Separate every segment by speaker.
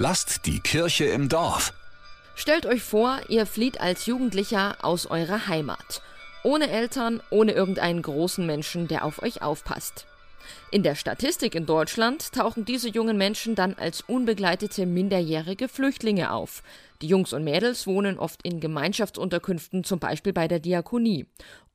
Speaker 1: Lasst die Kirche im Dorf.
Speaker 2: Stellt euch vor, ihr flieht als Jugendlicher aus eurer Heimat. Ohne Eltern, ohne irgendeinen großen Menschen, der auf euch aufpasst. In der Statistik in Deutschland tauchen diese jungen Menschen dann als unbegleitete minderjährige Flüchtlinge auf. Die Jungs und Mädels wohnen oft in Gemeinschaftsunterkünften, zum Beispiel bei der Diakonie.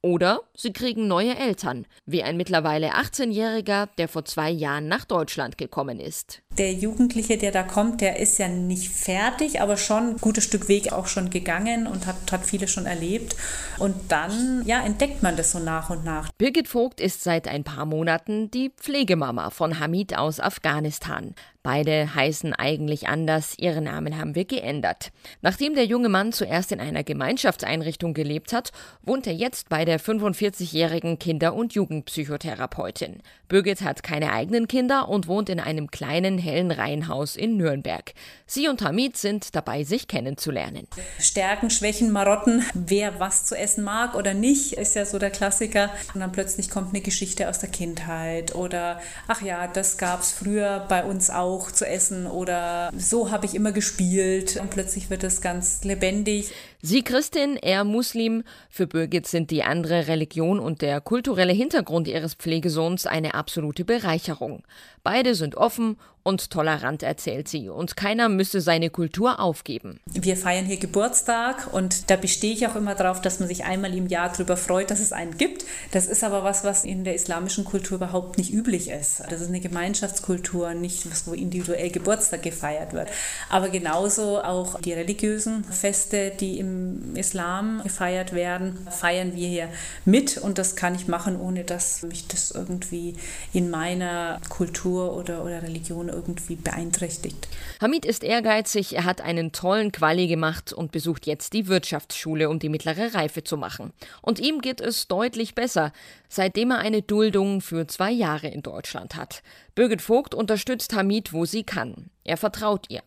Speaker 2: Oder sie kriegen neue Eltern, wie ein mittlerweile 18-Jähriger, der vor zwei Jahren nach Deutschland gekommen ist.
Speaker 3: Der Jugendliche, der da kommt, der ist ja nicht fertig, aber schon ein gutes Stück Weg auch schon gegangen und hat, hat viele schon erlebt. Und dann, ja, entdeckt man das so nach und nach.
Speaker 2: Birgit Vogt ist seit ein paar Monaten die Pflegemama von Hamid aus Afghanistan. Beide heißen eigentlich anders, ihre Namen haben wir geändert. Nachdem der junge Mann zuerst in einer Gemeinschaftseinrichtung gelebt hat, wohnt er jetzt bei der 45-jährigen Kinder- und Jugendpsychotherapeutin. Birgit hat keine eigenen Kinder und wohnt in einem kleinen, hellen Reihenhaus in Nürnberg. Sie und Hamid sind dabei, sich kennenzulernen.
Speaker 3: Stärken, Schwächen, Marotten, wer was zu essen mag oder nicht, ist ja so der Klassiker. Und dann plötzlich kommt eine Geschichte aus der Kindheit oder, ach ja, das gab es früher bei uns auch auch zu essen oder so habe ich immer gespielt und plötzlich wird es ganz lebendig.
Speaker 2: Sie Christin, er Muslim. Für Birgit sind die andere Religion und der kulturelle Hintergrund ihres Pflegesohns eine absolute Bereicherung. Beide sind offen und tolerant, erzählt sie, und keiner müsse seine Kultur aufgeben.
Speaker 3: Wir feiern hier Geburtstag und da bestehe ich auch immer darauf, dass man sich einmal im Jahr darüber freut, dass es einen gibt. Das ist aber was, was in der islamischen Kultur überhaupt nicht üblich ist. Das ist eine Gemeinschaftskultur, nicht was, wo individuell Geburtstag gefeiert wird. Aber genauso auch die religiösen Feste, die im Islam gefeiert werden, feiern wir hier mit und das kann ich machen, ohne dass mich das irgendwie in meiner Kultur oder, oder Religion irgendwie beeinträchtigt.
Speaker 2: Hamid ist ehrgeizig, er hat einen tollen Quali gemacht und besucht jetzt die Wirtschaftsschule, um die mittlere Reife zu machen. Und ihm geht es deutlich besser, seitdem er eine Duldung für zwei Jahre in Deutschland hat. Birgit Vogt unterstützt Hamid, wo sie kann. Er vertraut ihr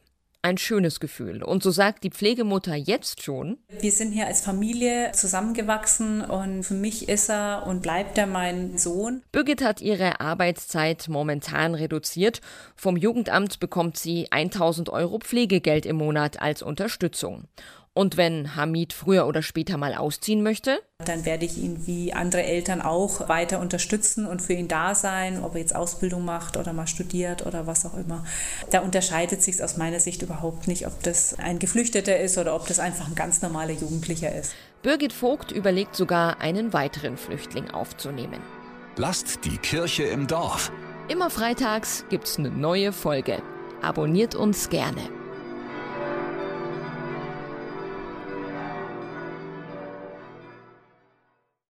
Speaker 2: ein schönes Gefühl. Und so sagt die Pflegemutter jetzt schon.
Speaker 3: Wir sind hier als Familie zusammengewachsen und für mich ist er und bleibt er mein Sohn.
Speaker 2: Birgit hat ihre Arbeitszeit momentan reduziert. Vom Jugendamt bekommt sie 1000 Euro Pflegegeld im Monat als Unterstützung. Und wenn Hamid früher oder später mal ausziehen möchte?
Speaker 3: Dann werde ich ihn wie andere Eltern auch weiter unterstützen und für ihn da sein, ob er jetzt Ausbildung macht oder mal studiert oder was auch immer. Da unterscheidet sich aus meiner Sicht überhaupt nicht, ob das ein Geflüchteter ist oder ob das einfach ein ganz normaler Jugendlicher ist.
Speaker 2: Birgit Vogt überlegt sogar, einen weiteren Flüchtling aufzunehmen.
Speaker 1: Lasst die Kirche im Dorf.
Speaker 2: Immer freitags gibt's eine neue Folge. Abonniert uns gerne.